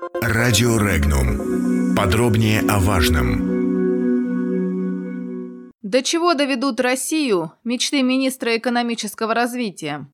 Радио Регнум. Подробнее о важном. До чего доведут Россию мечты министра экономического развития?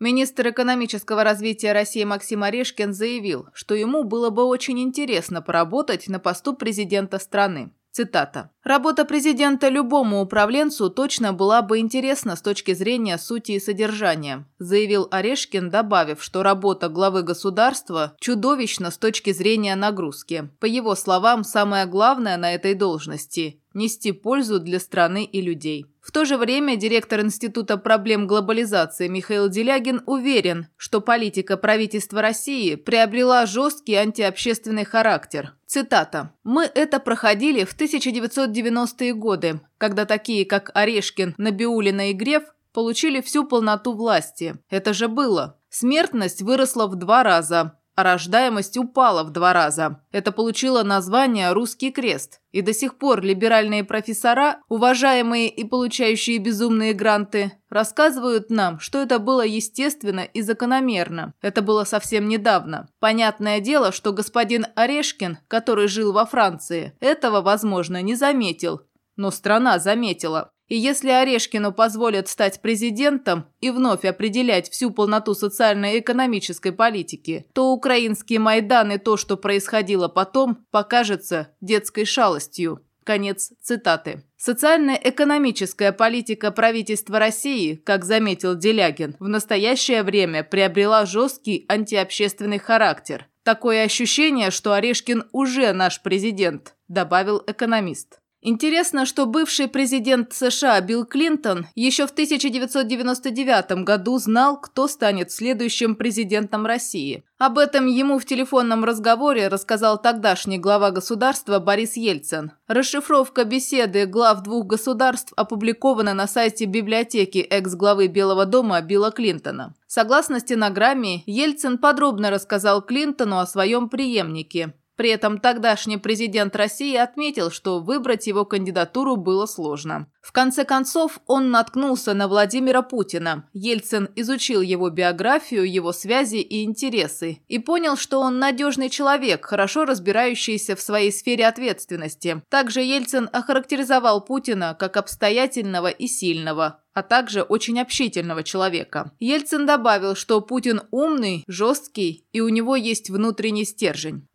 Министр экономического развития России Максим Орешкин заявил, что ему было бы очень интересно поработать на посту президента страны. Цитата. «Работа президента любому управленцу точно была бы интересна с точки зрения сути и содержания», заявил Орешкин, добавив, что работа главы государства чудовищна с точки зрения нагрузки. По его словам, самое главное на этой должности – нести пользу для страны и людей. В то же время директор Института проблем глобализации Михаил Делягин уверен, что политика правительства России приобрела жесткий антиобщественный характер. Цитата. «Мы это проходили в 1990-е годы, когда такие, как Орешкин, Набиулина и Греф получили всю полноту власти. Это же было. Смертность выросла в два раза, а рождаемость упала в два раза. Это получило название «Русский крест». И до сих пор либеральные профессора, уважаемые и получающие безумные гранты, рассказывают нам, что это было естественно и закономерно. Это было совсем недавно. Понятное дело, что господин Орешкин, который жил во Франции, этого, возможно, не заметил. Но страна заметила. И если Орешкину позволят стать президентом и вновь определять всю полноту социально-экономической политики, то украинский Майдан и то, что происходило потом, покажется детской шалостью. Конец цитаты. Социально-экономическая политика правительства России, как заметил Делягин, в настоящее время приобрела жесткий антиобщественный характер. Такое ощущение, что Орешкин уже наш президент, добавил экономист. Интересно, что бывший президент США Билл Клинтон еще в 1999 году знал, кто станет следующим президентом России. Об этом ему в телефонном разговоре рассказал тогдашний глава государства Борис Ельцин. Расшифровка беседы глав двух государств опубликована на сайте библиотеки экс-главы Белого дома Билла Клинтона. Согласно стенограмме, Ельцин подробно рассказал Клинтону о своем преемнике. При этом тогдашний президент России отметил, что выбрать его кандидатуру было сложно. В конце концов, он наткнулся на Владимира Путина. Ельцин изучил его биографию, его связи и интересы и понял, что он надежный человек, хорошо разбирающийся в своей сфере ответственности. Также Ельцин охарактеризовал Путина как обстоятельного и сильного, а также очень общительного человека. Ельцин добавил, что Путин умный, жесткий и у него есть внутренний стержень.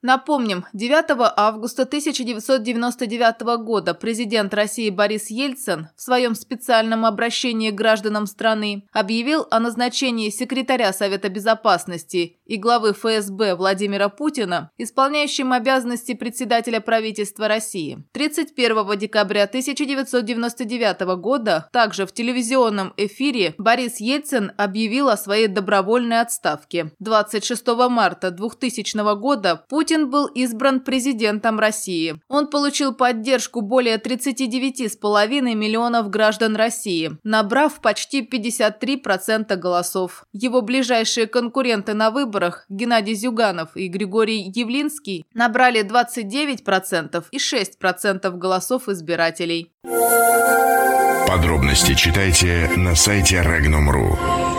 Напомним, 9 августа 1999 года президент России Борис Ельцин в своем специальном обращении к гражданам страны объявил о назначении секретаря Совета Безопасности и главы ФСБ Владимира Путина исполняющим обязанности председателя правительства России. 31 декабря 1999 года также в телевизионном эфире Борис Ельцин объявил о своей добровольной отставке. 26 марта 2000 года Путин был избран президентом России. Он получил поддержку более 39,5 миллионов граждан России, набрав почти 53% голосов. Его ближайшие конкуренты на выборах Геннадий Зюганов и Григорий Явлинский набрали 29% и 6% голосов избирателей. Подробности читайте на сайте Regnum.ru.